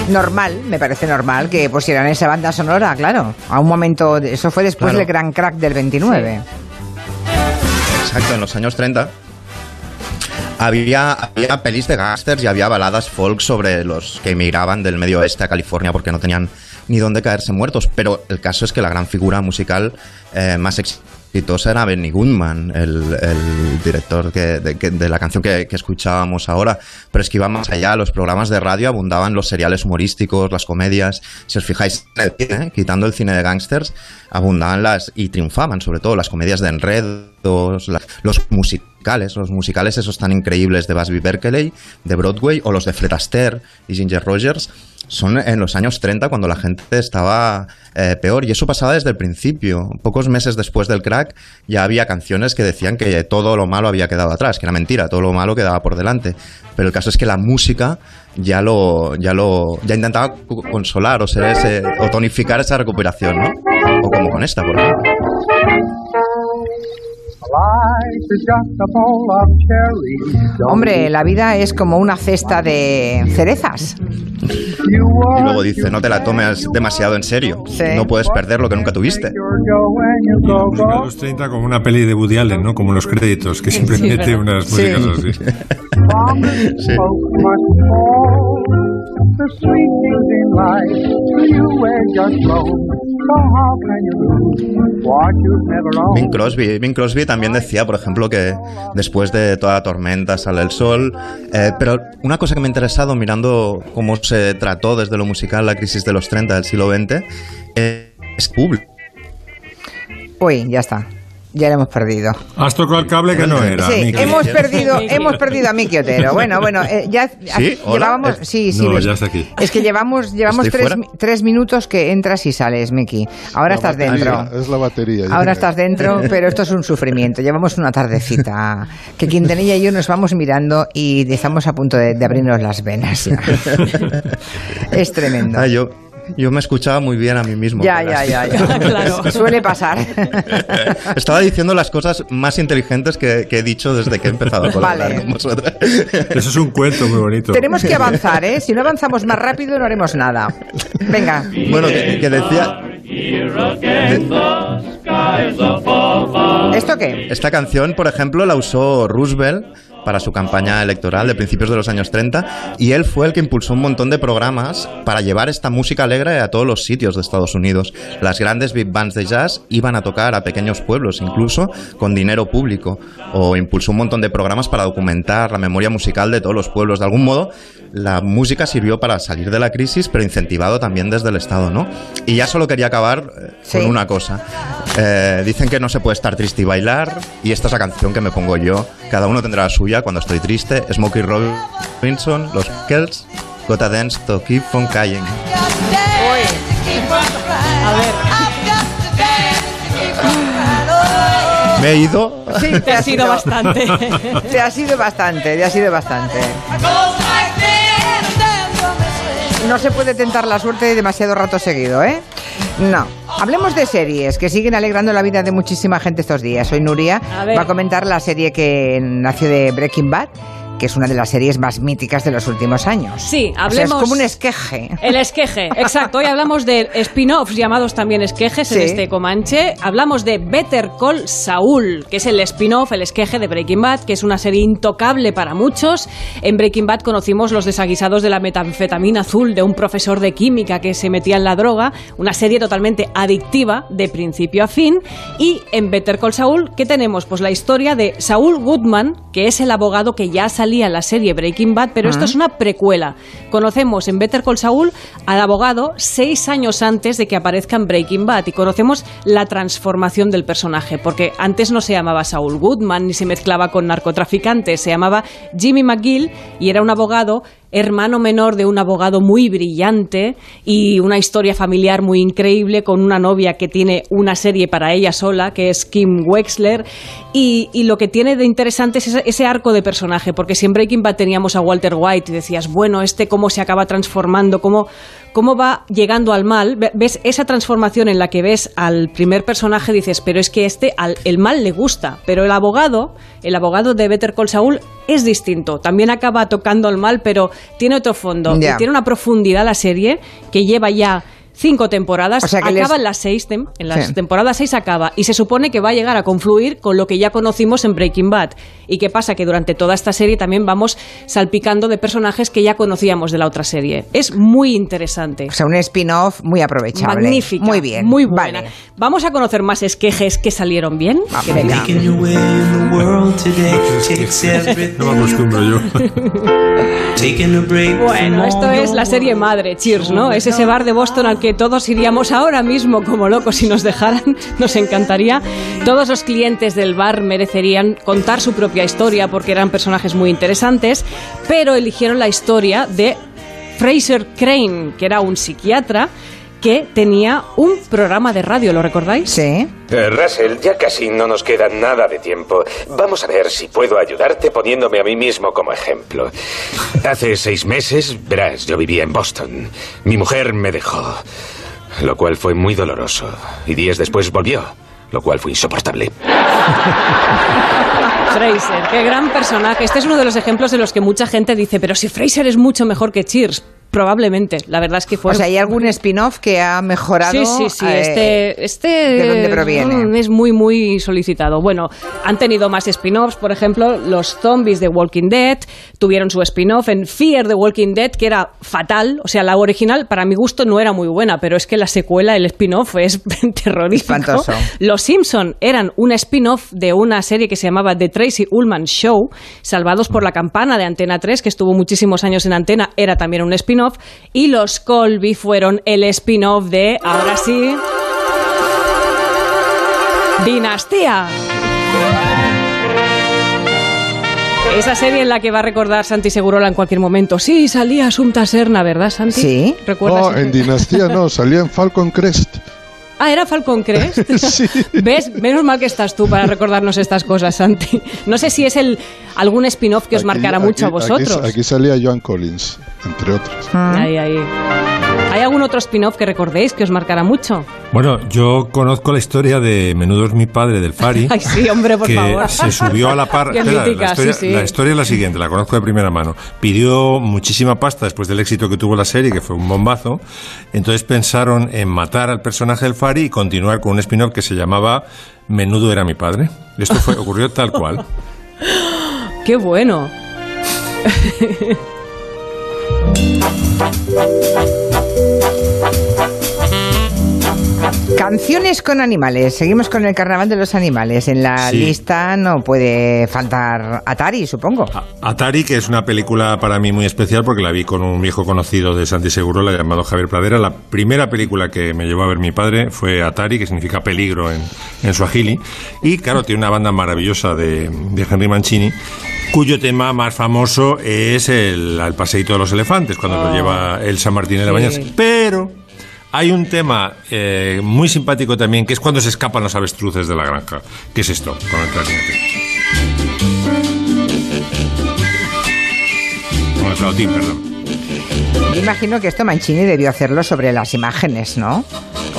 Normal, me parece normal que pusieran esa banda sonora, claro. A un momento, eso fue después Claro. del gran crack del 29. Exacto, en los años 30 había, había pelis de gángsters y había baladas folk sobre los que emigraban del medio oeste a California porque no tenían ni dónde caerse muertos. Pero el caso es que la gran figura musical eh, más exitosa era Benny Goodman, el, el director que- de, que- de la canción que, que escuchábamos ahora. Pero es que iba más allá, los programas de radio abundaban los seriales humorísticos, las comedias. Si os fijáis en el cine, quitando el cine de gángsters, abundaban las y triunfaban sobre todo las comedias de enredos, los musicales, los musicales esos tan increíbles de Busby Berkeley, de Broadway o los de Fred Astaire y Ginger Rogers son en los años 30 cuando la gente estaba eh, peor y eso pasaba desde el principio. Pocos meses después del crack ya había canciones que decían que todo lo malo había quedado atrás, que era mentira, todo lo malo quedaba por delante. Pero el caso es que la música ya lo ya lo ya intentaba co- consolar o ser ese o tonificar esa recuperación, ¿no? O como con esta, por ejemplo. Hombre, la vida es como una cesta de cerezas. Y luego dice, no te la tomes demasiado en serio. No puedes perder lo que nunca tuviste. Los 30 como una peli de Woody Allen, ¿no? Como los créditos, que siempre Sí. mete unas Sí. (laughs) (laughs) músicas así. Sí. Bing Crosby, Bing Crosby también decía, por ejemplo, que después de toda la tormenta sale el sol. Eh, pero una cosa que me ha interesado mirando cómo se trató desde lo musical la crisis de los 30 del siglo XX eh, es público. Uy, ya está. Ya lo hemos perdido. Has tocado el cable que no era. Sí, Miki. hemos perdido, hemos perdido a Miki Otero. Bueno, bueno, eh, ya ¿Sí? Llevábamos, Eh, sí, sí. no, ya está aquí. Es que llevamos, llevamos ¿Estoy tres, tres minutos que entras y sales, Miki. Ahora La estás batería, dentro. Es la batería. Ahora estás dentro, pero esto es un sufrimiento. Llevamos una tardecita que Quintanilla y yo nos vamos mirando y estamos a punto de, de abrirnos las venas. ya. (laughs) es tremendo. Ah, yo, yo me escuchaba muy bien a mí mismo. Ya, ya, ya, ya. (laughs) Suele pasar. (laughs) Estaba diciendo las cosas más inteligentes que, que he dicho desde que he empezado a colaborar Vale. con vosotras. (laughs) Eso es un cuento muy bonito. Tenemos que avanzar, ¿eh? Si no avanzamos más rápido no haremos nada. Venga. Bueno, que, que decía... ¿Esto qué? Esta canción, por ejemplo, la usó Roosevelt para su campaña electoral de principios de los años 30 y él fue el que impulsó un montón de programas para llevar esta música alegre a todos los sitios de Estados Unidos. Las grandes big bands de jazz iban a tocar a pequeños pueblos, incluso con dinero público, o impulsó un montón de programas para documentar la memoria musical de todos los pueblos. De algún modo, la música sirvió para salir de la crisis, pero incentivado también desde el Estado, ¿no? Y ya solo quería acabar eh, con una cosa. Eh, dicen que no se puede estar triste y bailar, y esta es la canción que me pongo yo. Cada uno tendrá la suya cuando estoy triste. Smokey Robinson, los Kells, Got a Dance to Keep from Crying. A ver. Me he ido. Sí, Te has ido (laughs) (laughs) bastante. Te has ido bastante, te has ido bastante. No se puede tentar la suerte demasiado rato seguido, ¿eh? No. Hablemos de series que siguen alegrando la vida de muchísima gente estos días. Hoy Nuria A va a comentar la serie que nació de Breaking Bad, que es una de las series más míticas de los últimos años. Sí, O sea, hablemos. es como un esqueje. El esqueje, exacto. Hoy hablamos de spin-offs llamados también esquejes en este Comanche. Hablamos de Better Call Saul, que es el spin-off, el esqueje de Breaking Bad, que es una serie intocable para muchos. En Breaking Bad conocimos los desaguisados de la metanfetamina azul de un profesor de química que se metía en la droga. Una serie totalmente adictiva de principio a fin. Y en Better Call Saul, ¿qué tenemos? Pues la historia de Saul Goodman, que es el abogado que ya salía la serie Breaking Bad, pero esto es una precuela. Conocemos en Better Call Saul al abogado seis años antes de que aparezca en Breaking Bad y conocemos la transformación del personaje, porque antes no se llamaba Saul Goodman ni se mezclaba con narcotraficantes, se llamaba Jimmy McGill y era un abogado hermano menor de un abogado muy brillante y una historia familiar muy increíble con una novia que tiene una serie para ella sola, que es Kim Wexler. Y, lo que tiene de interesante es ese, arco de personaje, porque si en Breaking Bad teníamos a Walter White y decías, bueno, este cómo se acaba transformando, cómo, cómo va llegando al mal, Ve- ves esa transformación en la que ves al primer personaje, dices, pero es que este, al, el mal le gusta, pero el abogado, el abogado de Better Call Saul es distinto, también acaba tocando al mal, pero tiene otro fondo, y tiene una profundidad la serie que lleva ya cinco temporadas, O sea que les- acaba en las seis, tem- en las Sí. temporadas seis acaba, y se supone que va a llegar a confluir con lo que ya conocimos en Breaking Bad. ¿Y qué pasa? Que durante toda esta serie también vamos salpicando de personajes que ya conocíamos de la otra serie. Es muy interesante. O sea, un spin-off muy aprovechable. Magnífica. Muy bien. Muy buena. Vale. Vamos a conocer más esquejes que salieron bien. Que venga. (laughs) No me acostumbro yo. (laughs) Bueno, esto es la serie madre, Cheers, ¿no? Es ese bar de Boston al que todos iríamos ahora mismo como locos si nos dejaran, nos encantaría. Todos los clientes del bar merecerían contar su propia historia porque eran personajes muy interesantes, pero eligieron la historia de Fraser Crane, que era un psiquiatra que tenía un programa de radio, ¿lo recordáis? Sí. Eh, Russell, ya casi no nos queda nada de tiempo. Vamos a ver si puedo ayudarte poniéndome a mí mismo como ejemplo. Hace seis meses, verás, yo vivía en Boston. Mi mujer me dejó, lo cual fue muy doloroso. Y días después volvió, lo cual fue insoportable. Fraser, qué gran personaje. Este es uno de los ejemplos de los que mucha gente dice, pero si Fraser es mucho mejor que Cheers. Probablemente, la verdad es que fue. O sea, ¿hay algún spin-off que ha mejorado? Sí, sí, sí. eh, este, este ¿de dónde proviene? mm, Es muy, muy solicitado. Bueno, han tenido más spin-offs, por ejemplo, los zombies de Walking Dead tuvieron su spin-off en Fear the Walking Dead, que era fatal. O sea, la original, para mi gusto, no era muy buena, pero es que la secuela, el spin-off, es (laughs) terrorífico. Espantoso. Los Simpson eran un spin-off de una serie que se llamaba The Tracy Ullman Show, Salvados por la Campana de Antena 3, que estuvo muchísimos años en Antena, era también un spin-off. Y los Colby fueron el spin-off de, ahora sí, Dinastía. Esa serie en la que va a recordar Santi Segurola en cualquier momento. Sí, salía Asunta Serna, ¿verdad, Santi? Sí. ¿Recuerdas? No, en Dinastía no, salía en Falcon Crest. Ah, era Falcon Crest. (laughs) ¿Ves? Menos mal que estás tú para recordarnos estas cosas, Santi. No sé si es el algún spin-off que os Aquí- marcará mucho a aquí- vosotros. Aquí, aquí salía Joan Collins, entre otros. Ahí, ahí. ¿Hay algún otro spin-off que recordéis que os marcará mucho? Bueno, yo conozco la historia de Menudo es mi padre del Fari. (laughs) Ay, sí, hombre, por que favor. se subió a la par. (laughs) Qué Espera, mítica, la, historia, sí, sí. la historia es la siguiente, la conozco de primera mano. Pidió muchísima pasta después del éxito que tuvo la serie, que fue un bombazo. Entonces pensaron en matar al personaje del Fari y continuar con un spin-off que se llamaba Menudo era mi padre. Esto fue, ocurrió tal cual. (gasps) ¡Qué bueno! (laughs) Thank Canciones con animales. Seguimos con el carnaval de los animales. En la lista no puede faltar Atari, supongo. Atari, que es una película para mí muy especial porque la vi con un viejo conocido de Santi Segurola llamado Javier Pradera. La primera película que me llevó a ver mi padre fue Atari, que significa peligro en, en suajili. Y claro, tiene una banda maravillosa de, de Henry Mancini cuyo tema más famoso es el, paseíto de los elefantes, cuando lo oh. lleva el San Martín la bañarse. Pero hay un tema eh, muy simpático también, que es cuando se escapan los avestruces de la granja. ¿Qué es esto? Con el clarinete. Con el flautín, perdón. Me imagino que esto Mancini debió hacerlo sobre las imágenes, ¿no?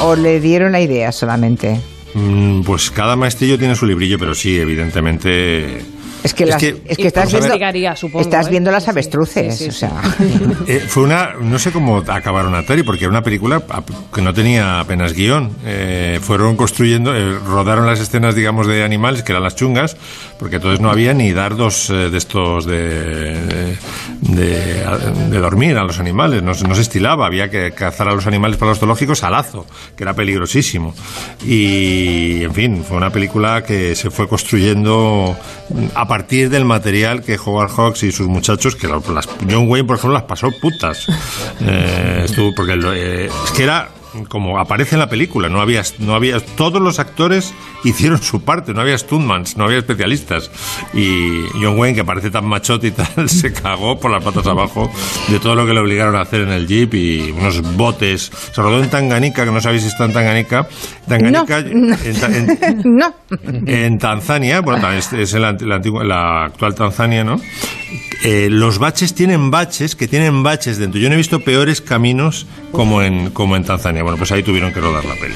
¿O le dieron la idea solamente? Mm, pues cada maestrillo tiene su librillo, pero sí, evidentemente es que, estás, viendo, estás viendo las avestruces. o sea. (laughs) Eh, fue una. No sé cómo acabaron Atari, porque era una película que no tenía apenas guion. Eh, fueron construyendo, eh, rodaron las escenas, digamos, de animales, que eran las chungas, porque entonces no había ni dardos de estos de, de, dormir a los animales. No, se estilaba, había que cazar a los animales para los zoológicos a lazo, que era peligrosísimo. Y, en fin, fue una película que se fue construyendo a partir del material que Howard Hawks y sus muchachos, que las, John Wayne, por ejemplo, las pasó putas. Eh, estuvo, porque eh, es que era como aparece en la película, no había, no había, todos los actores hicieron su parte, no había stuntmans, no había especialistas. Y John Wayne, que parece tan machote y tal, (laughs) se cagó por las patas abajo de todo lo que le obligaron a hacer en el jeep y unos botes. Se rodó en Tanganica, que no sabéis si está en Tanganica. Tanganica, (laughs) no. En, Tanzania, bueno, es, es la, la actual Tanzania, ¿no? Eh, los baches tienen baches que tienen baches dentro. Yo no he visto peores caminos como en, como en Tanzania. Bueno, pues ahí tuvieron que rodar la peli.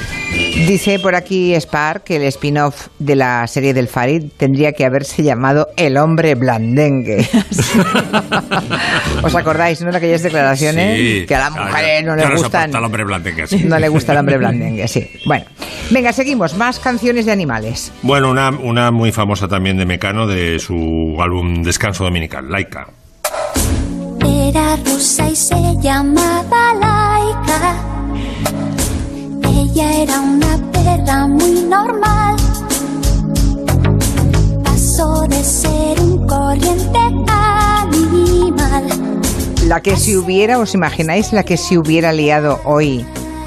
Dice por aquí Spark que el spin-off de la serie del Farid tendría que haberse llamado El hombre blandengue. (laughs) ¿Os acordáis, no? De aquellas declaraciones que a la mujer no le gustan. No hombre blandengue, No le gusta el hombre blandengue, sí. Bueno, venga, seguimos. Más canciones de animales. Bueno, una, una muy famosa también de Mecano de su álbum Descanso Dominical, Like era rusa y se llamaba Laika. Ella era una perra muy normal. Pasó de ser un corriente animal. La que si hubiera, ¿os imagináis la que si hubiera liado hoy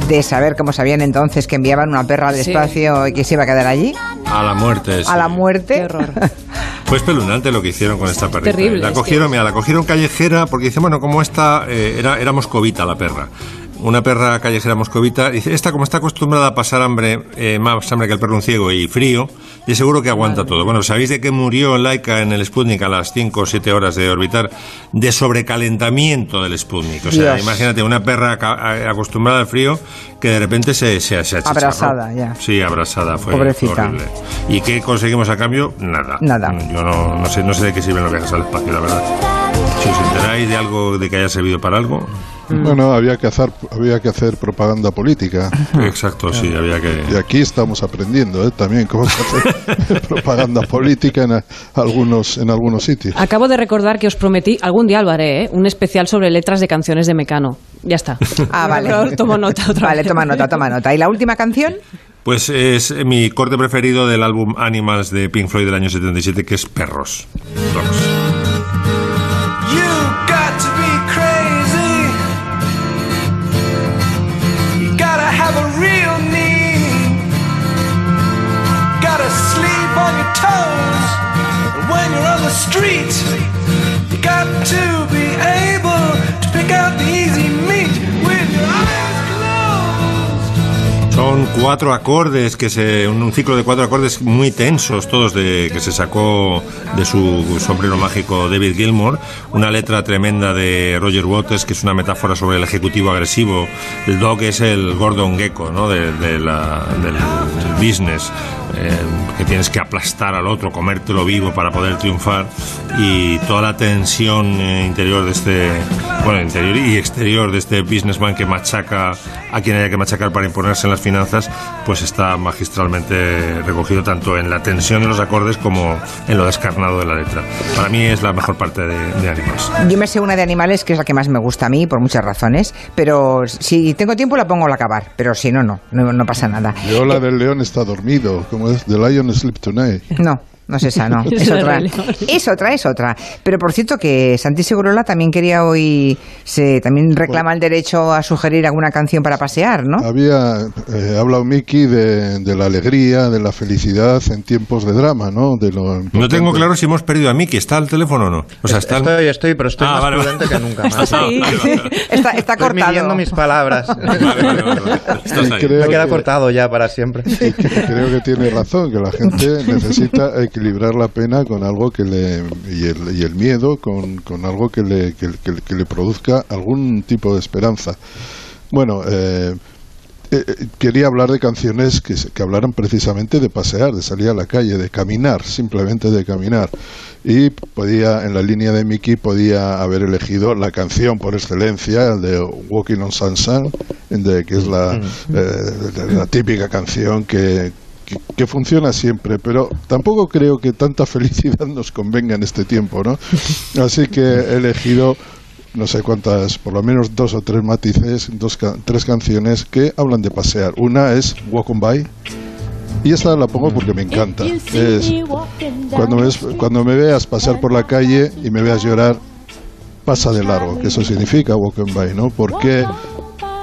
de saber cómo sabían entonces que enviaban una perra al espacio y que se iba a quedar allí? A la muerte. A la muerte. Qué horror. (laughs) Fue espeluznante lo que hicieron con esta perrita. Terrible. La cogieron, mira, la cogieron callejera porque dice, bueno, como esta eh, era, era moscovita la perra una perra callejera moscovita, dice, esta como está acostumbrada a pasar hambre, eh, más hambre que el perro un ciego y frío, y seguro que aguanta todo. Bueno, ¿sabéis de qué murió Laika en el Sputnik a las 5 o 7 horas de orbitar? De sobrecalentamiento del Sputnik. O sea, imagínate una perra acostumbrada al frío que de repente se, se, se Abrasada, ya. Sí, abrasada, fue Pobrecita. horrible. ¿Y qué conseguimos a cambio? Nada. Nada. Yo no, no, sé, no sé de qué sirven los viajes al espacio, la verdad. Si os enteráis de algo, de que haya servido para algo, Mm. Bueno, había que hacer había que hacer propaganda política. Exacto, sí, había que. Y aquí estamos aprendiendo ¿eh? también cómo se hace (laughs) propaganda política en algunos en algunos sitios. Acabo de recordar que os prometí algún día lo haré, ¿eh? un especial sobre letras de canciones de Mecano. Ya está. (laughs) Ah, vale. Tomo nota otra Vale, toma nota, toma nota. ¿Y la última canción? Pues es mi corte preferido del álbum Animals de Pink Floyd del año 77, que es Perros. Got to Son cuatro acordes que se un, ciclo de cuatro acordes muy tensos todos de que se sacó de su sombrero mágico David Gilmour, una letra tremenda de Roger Waters que es una metáfora sobre el ejecutivo agresivo. El dog es el Gordon Gecko, ¿no? De, la, del business eh, que tienes que aplastar al otro, comértelo vivo para poder triunfar y toda la tensión eh, interior de este, bueno, interior y exterior de este businessman que machaca a quien haya que machacar para imponerse en las finanzas, pues está magistralmente recogido tanto en la tensión de los acordes como en lo descarnado de la letra. Para mí es la mejor parte de, de Animals. Yo me sé una de animales que es la que más me gusta a mí por muchas razones, pero si tengo tiempo la pongo al acabar, pero si no, no, no, no pasa nada. Yo la del león está dormido, como es The Lion Sleep Tonight. No, no es esa, no. (laughs) Es otra. Es otra, es otra. Pero por cierto que Santi Segurola también quería hoy, se también reclama el derecho a sugerir alguna canción para pasear, ¿no? Había eh, hablado Miki de, de la alegría, de la felicidad en tiempos de drama, ¿no? De lo No tengo claro si hemos perdido a Miki. ¿Está al teléfono o no? O sea, está Estoy, estoy, pero estoy Ah, más vale, vale. prudente que nunca (laughs) más. Está, está Estoy cortado. mis palabras. (laughs) Me creo queda que- cortado ya para siempre. Creo que tiene razón, que la gente necesita equilibrar la pena con algo que le. y el, y el miedo con, con algo que le, que, que- que le produzca algún tipo de esperanza. Bueno, eh, eh, eh, quería hablar de canciones que, que hablaran precisamente de pasear, de salir a la calle, de caminar, simplemente de caminar. Y podía, en la línea de Mickey, podía haber elegido la canción por excelencia, el de Walking on Sunshine, de, que es la, eh, la típica canción que, que, que funciona siempre, pero tampoco creo que tanta (laughs) felicidad nos convenga en este tiempo, ¿no? Así que he elegido no sé cuántas, por lo menos dos o tres matices, dos, tres canciones que hablan de pasear. Una es Walk on By. Y esta la pongo porque me encanta. Es cuando me, ves- cuando me veas pasar por la calle y me veas llorar, pasa de largo, que eso significa Walk on By, ¿no? Porque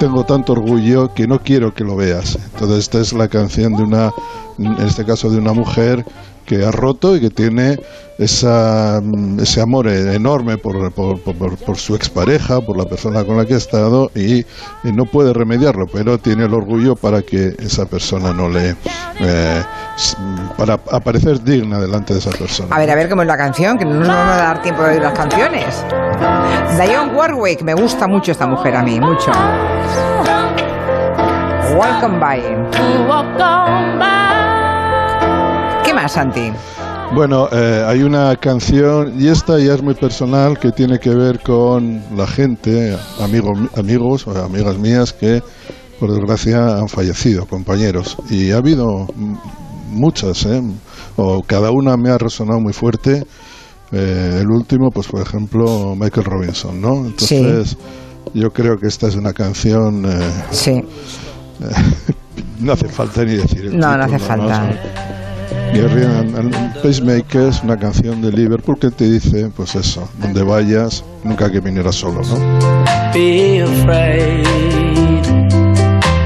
tengo tanto orgullo que no quiero que lo veas. Entonces esta es la canción de una, en este caso de una mujer que ha roto y que tiene esa, mm, ese amor enorme por, por, por- por su expareja, por la persona con la que ha estado y, y no puede remediarlo, pero tiene el orgullo para que esa persona no le... eh, s- para aparecer digna delante de esa persona. A ver, a ver cómo es la canción, que no nos vamos a dar tiempo de oír las canciones. Dionne Warwick, me gusta mucho esta mujer a mí, mucho. Welcome by. ¿Qué más, Santi? Bueno, eh, hay una canción, y esta ya es muy personal, que tiene que ver con la gente, amigos, amigos o amigas mías que, por desgracia, han fallecido, compañeros. Y ha habido muchas, ¿eh? o cada una me ha resonado muy fuerte. Eh, el último, pues por ejemplo, Michael Robinson, ¿no? Entonces, yo creo que esta es una canción... eh, Sí. (laughs) no hace falta ni decir el No, no hace falta. And Pacemakers, una canción de Liverpool que te dice, pues eso, donde vayas, nunca que solo, ¿no? be afraid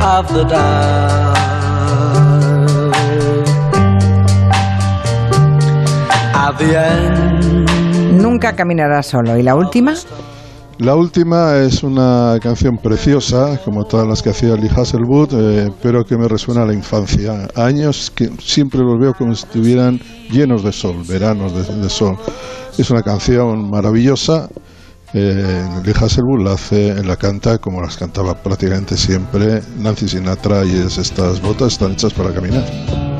of the dark. At the end, Nunca caminará solo. ¿Y la última? La última es una canción preciosa, como todas las que hacía Lee Hasselwood, eh, pero que me resuena a la infancia. Años que siempre los veo como si estuvieran llenos de sol, veranos de, sol. Es una canción maravillosa. Eh, Lee Hasselwood la hace, la canta como las cantaba prácticamente siempre Nancy Sinatra y es estas botas están hechas para caminar.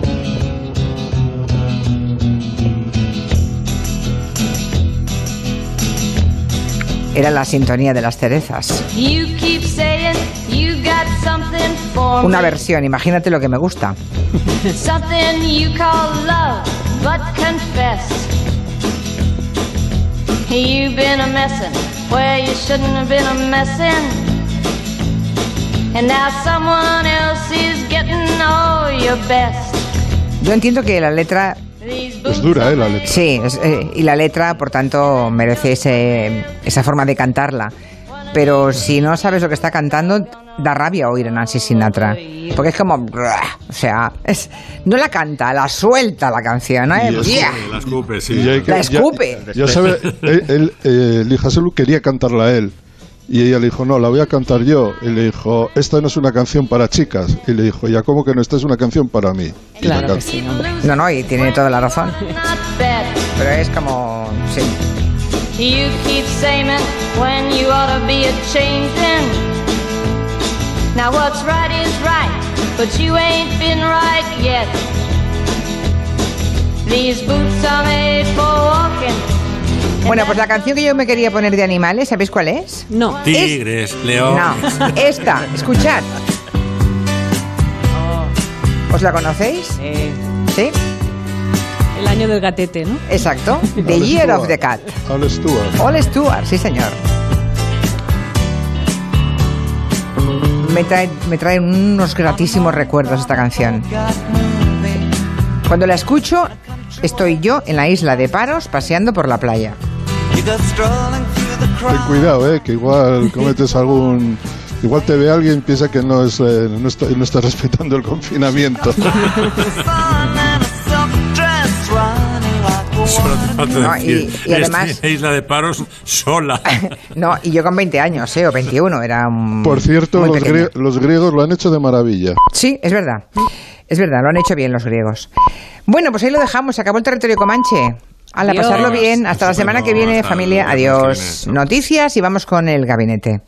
Era la sintonía de las cerezas. Una versión, imagínate lo que me gusta. Something you call love, but confess. You've been a messin' where you shouldn't have been a messin'. And now someone else is getting all your best. Yo entiendo que la letra Es dura, ¿eh? La letra. Sí, es, eh, y la letra, por tanto, merece ese- esa forma de cantarla. Pero si no sabes lo que está cantando, da rabia oír a Nancy Sinatra. Porque es como... O sea, es, no la canta, la suelta la canción. ¿no? Y. La escupe, sí. Y que- La escupe. Ya sabe, él, él, eh, quería cantarla a él. Y ella le dijo, no, la voy a cantar yo. Y le dijo, esta no es una canción para chicas. Y le dijo, ya, ¿cómo que no? Esta es una canción para mí. Y la Claro que sí. No, no, y tiene toda la razón. Pero es como... Sí. You keep saying when you ought to be a changing. Now what's right is right, but you ain't been right yet. These boots are made for walking. Bueno, pues la canción que yo me quería poner de animales, ¿sabéis cuál es? No. Tigres, león. No, esta, escuchad. ¿Os la conocéis? ¿Sí? El año del gatete, ¿no? Exacto. (laughs) The All Year of the Cat. All Stewart. All Stewart, sí señor. Me trae, me trae unos gratísimos recuerdos esta canción. Cuando la escucho, estoy yo en la isla de Paros paseando por la playa. Ten cuidado, eh, que igual (laughs) cometes algún... Igual te ve alguien y piensa que no, es, eh, no, está, no está respetando el confinamiento. Solo te falta No, y- y además- "Estoy en Isla de Paros sola. (laughs) No, y yo con 20 años, ¿eh? O 21, era un... Por cierto, muy los, grie- los griegos lo han hecho de maravilla. Sí, es verdad. Es verdad, lo han hecho bien los griegos. Bueno, pues ahí lo dejamos. Se acabó el territorio comanche. Al a pasarlo bien. Hasta la semana que viene, familia. Adiós. Noticias y vamos con el gabinete.